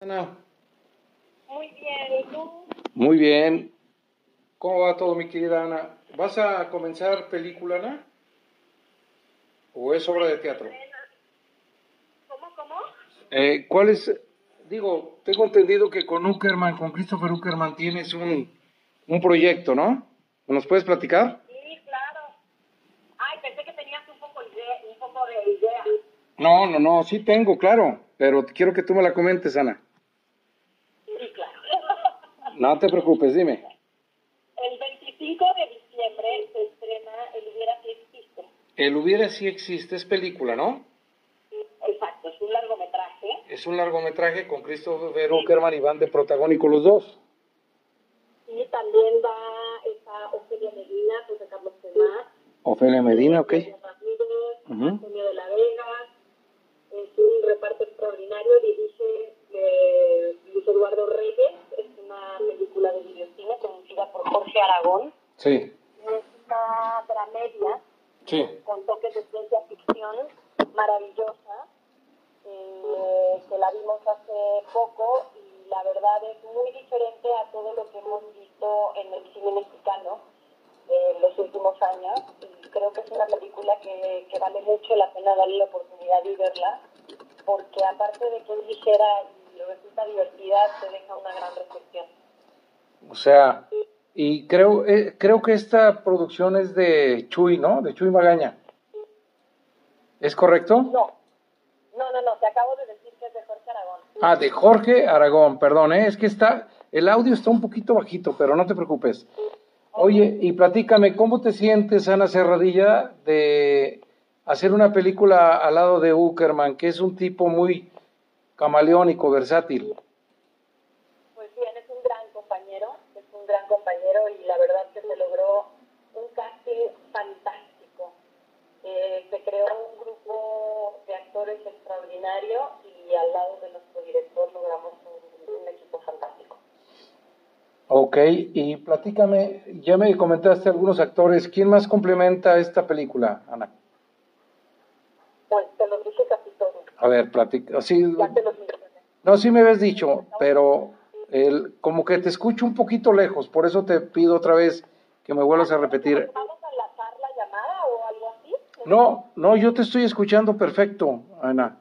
Ana. Muy bien, ¿y tú? Muy bien. ¿Cómo va todo, mi querida Ana? ¿Vas a comenzar película, Ana? ¿O es obra de teatro? ¿Cómo, cómo? Eh, ¿Cuál es? Digo, tengo entendido que con Uckerman, con Christopher Uckerman, tienes un, un proyecto, ¿no? ¿Nos puedes platicar? Sí, claro. Ay, pensé que tenías un poco, idea, un poco de idea. No, no, no, sí tengo, claro, pero quiero que tú me la comentes, Ana. No te preocupes, dime. El 25 de diciembre se estrena El Hubiera Si Existe. El Hubiera sí existe, es película, ¿no? Exacto, es un largometraje. Es un largometraje con Christopher Uckerman y van de protagónico los dos. Y también va esta Ofelia Medina, José Carlos Tomás. Ofelia Medina, ok. Ramírez, de la Vega. Es un reparto extraordinario. Dirige eh, Luis Eduardo Reyes. Es una película de videocine conducida por Jorge Aragón. Sí, Es una dramedia sí. con toques de ciencia ficción maravillosa. eh, que la vimos hace poco y la verdad es muy diferente a todo lo que hemos visto en el cine mexicano en los últimos años y creo que es una película que, que vale mucho la pena darle la oportunidad de verla porque aparte de que es ligera y resulta divertida te deja una gran reflexión. O sea, y creo, eh, creo que esta producción es de Chuy, ¿no? De Chuy Magaña. ¿Es correcto? No, no, no, no, te acabo de decir que es de Jorge Aragón. Ah, de Jorge Aragón, perdón, ¿eh? es que está, el audio está un poquito bajito, pero no te preocupes. Oye, y platícame, ¿cómo te sientes, Ana Serradilla, de hacer una película al lado de Uckerman, que es un tipo muy camaleónico, versátil? Pues bien, es un gran compañero, es un gran compañero y la verdad que se logró un casting fantástico. Eh, se creó un grupo de actores extraordinario y al lado de nuestro director logramos un, un equipo fantástico. Ok, y platícame, ya me comentaste algunos actores, ¿quién más complementa esta película, Ana? Pues te lo dije casi todo, A ver, platica, sí, ya te los mencioné. no, sí me habías dicho, pero el, como que te escucho un poquito lejos, por eso te pido otra vez que me vuelvas a repetir. ¿Vamos a enlazar la llamada o algo así? No, no, yo te estoy escuchando perfecto, Ana.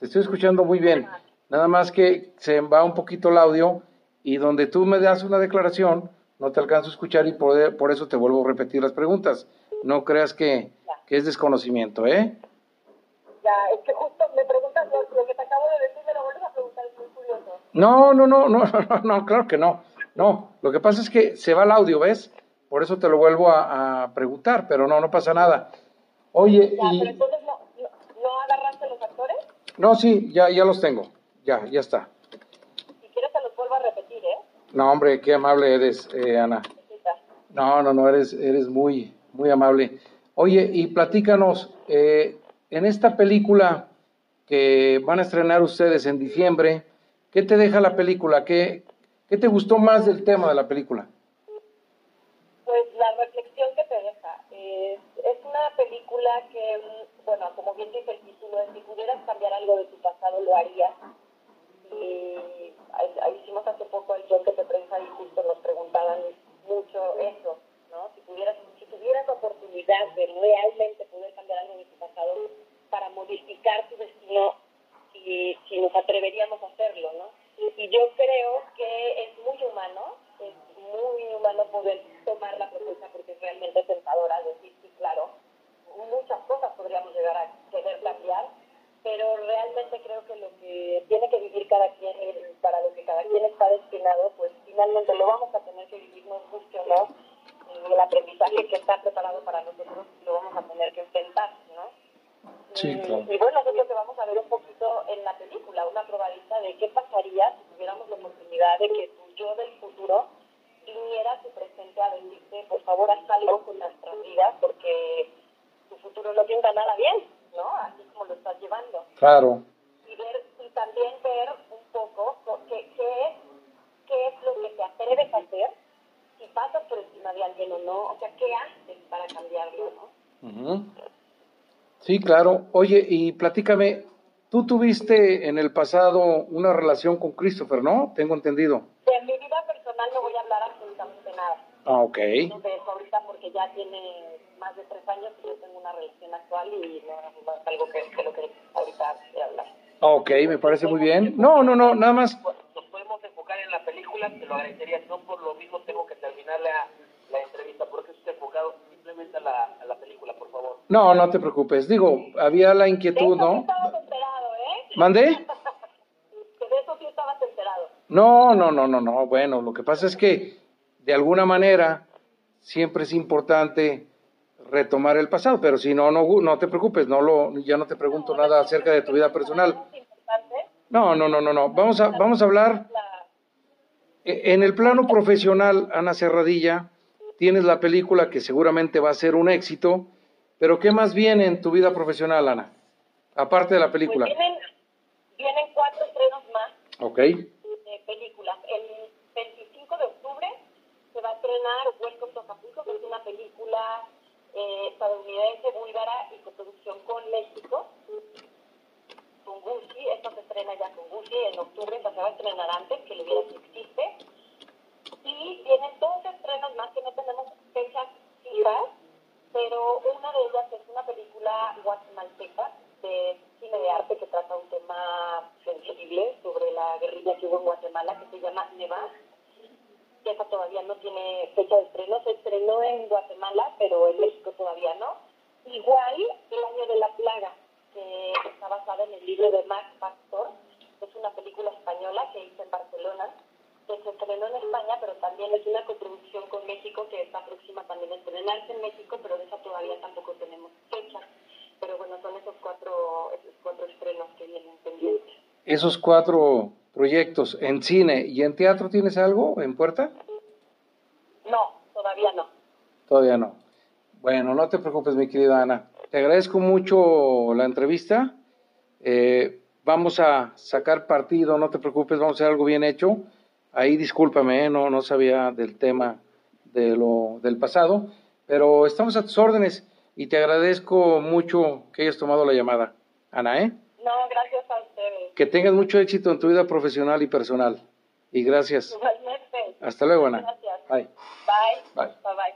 Te estoy escuchando muy bien. Nada más que se va un poquito el audio y donde tú me das una declaración, no te alcanzo a escuchar y por, por eso te vuelvo a repetir las preguntas. No creas que, que es desconocimiento, ¿eh? Ya, es que justo me preguntas lo, que te acabo de decir, me lo vuelves a preguntar, es muy curioso. No, no, no, no, no, no, claro que no. No, lo que pasa es que se va el audio, ¿ves? Por eso te lo vuelvo a, a preguntar, pero no, no pasa nada. Oye, Ya, pero entonces no, no, ¿no agarraste los actores? No, sí, ya, ya los tengo. Ya, ya está. Si quieres te los vuelvo a repetir, ¿eh? No, hombre, qué amable eres, eh, Ana. No, no, no, eres, eres muy, muy amable. Oye, y platícanos, eh, en esta película que van a estrenar ustedes en diciembre, ¿qué te deja la película? ¿Qué, qué te gustó más del tema de la película? Pues la reflexión que te deja. Una película que, mm, bueno, como bien dice el título, si pudieras cambiar algo de tu pasado, lo harías. Y hicimos hace poco el guion que te prensa y justo nos preguntaban mucho eso, ¿no? Si pudieras, si tuvieras oportunidad de realmente poder cambiar algo de tu pasado para modificar tu destino, si, si nos atreveríamos a hacerlo, ¿no? Y yo creo que es muy humano, es muy humano poder tomar la propuesta porque es realmente tentadora, decir, sí, claro, muchas cosas podríamos llegar a querer cambiar, pero realmente creo que lo que tiene que vivir cada quien y para lo que cada quien está destinado, pues finalmente lo vamos a tener que vivir, nos guste o no, y el aprendizaje que está preparado para nosotros lo vamos a tener que enfrentar, ¿no? Sí, Y- claro. Y bueno, eso es lo que vamos a ver un poquito en la película, una probadita de qué pasaría si tuviéramos la oportunidad de que tu yo del futuro viniera a tu presente a decirte, por favor, haz algo con nuestras vidas, porque tu futuro no pinta nada bien, ¿no? Así como lo estás llevando. Claro, Y, ver, y también ver un poco co- qué, qué, es, qué es lo que te atreves a hacer, si pasas por encima de alguien o no, o sea, qué haces para cambiarlo, ¿no? Ujú. Sí, claro. Oye, y platícame, tú tuviste en el pasado una relación con Christopher, ¿no? Tengo entendido. De mi vida personal no voy a hablar absolutamente nada. Ah, ok. No ahorita porque ya tiene más de tres años que yo tengo una relación actual y no, no es algo que, que lo que ahorita hablar. Ah, Ok, me parece muy bien. No, no, no, nada más. Nos podemos enfocar en la película, te lo agradecería. No por lo mismo tengo que terminar la, la entrevista, porque estoy enfocado simplemente a la, a la película, por favor. No, no te preocupes. Digo, había la De inquietud, eso sí ¿no? estabas enterado, ¿eh? ¿Mandé? De eso sí estabas enterado. No, no, no, no, no. Bueno, lo que pasa es que de alguna manera siempre es importante retomar el pasado, pero si no, no, no te preocupes, no lo, ya no te pregunto nada acerca de tu vida personal. No, no, no, no, no. Vamos a, vamos a hablar La, E- En el plano profesional, Ana Cerradilla, tienes la película que seguramente va a ser un éxito, pero ¿qué más viene en tu vida profesional, Ana? Aparte de la pues película. vienen, vienen cuatro estrenos más Ok, de películas. El 25 de octubre se va a estrenar Welcome to Acapulco, que es una película eh, estadounidense, búlgara y coproducción con México. Con Gucci, esta se estrena ya con Gucci en octubre, se va a estrenar antes, que le hubiera si existe. Y vienen dos estrenos más que no tenemos fechas fijas, pero una de ellas es una película guatemalteca de cine de arte que trata un tema sensible sobre la guerrilla que hubo en Guatemala que se llama Neva. Esa todavía no tiene fecha de estreno, se estrenó en Guatemala, pero en México todavía no. Igual El año de la plaga, que está basada en el libro de Max Pastor, es una película española que hice en Barcelona, que se estrenó en España, pero también es una coproducción con México que está próxima también a estrenarse en México, pero de esa todavía tampoco tenemos fecha. Pero bueno, son esos cuatro, esos cuatro estrenos que vienen pendientes. esos cuatro proyectos en cine y en teatro, ¿tienes algo en puerta? No, todavía no. Todavía no. Bueno, no te preocupes, mi querida Ana. Te agradezco mucho la entrevista. Eh, vamos a sacar partido, no te preocupes, vamos a hacer algo bien hecho. Ahí discúlpame, ¿eh? no, no sabía del tema de lo, del pasado, pero estamos a tus órdenes y te agradezco mucho que hayas tomado la llamada. Ana, ¿eh? No, gracias a ustedes. Que tengas mucho éxito en tu vida profesional y personal. Y gracias. Igualmente. Hasta luego, Ana. Gracias. Bye. Bye. Bye. Bye bye.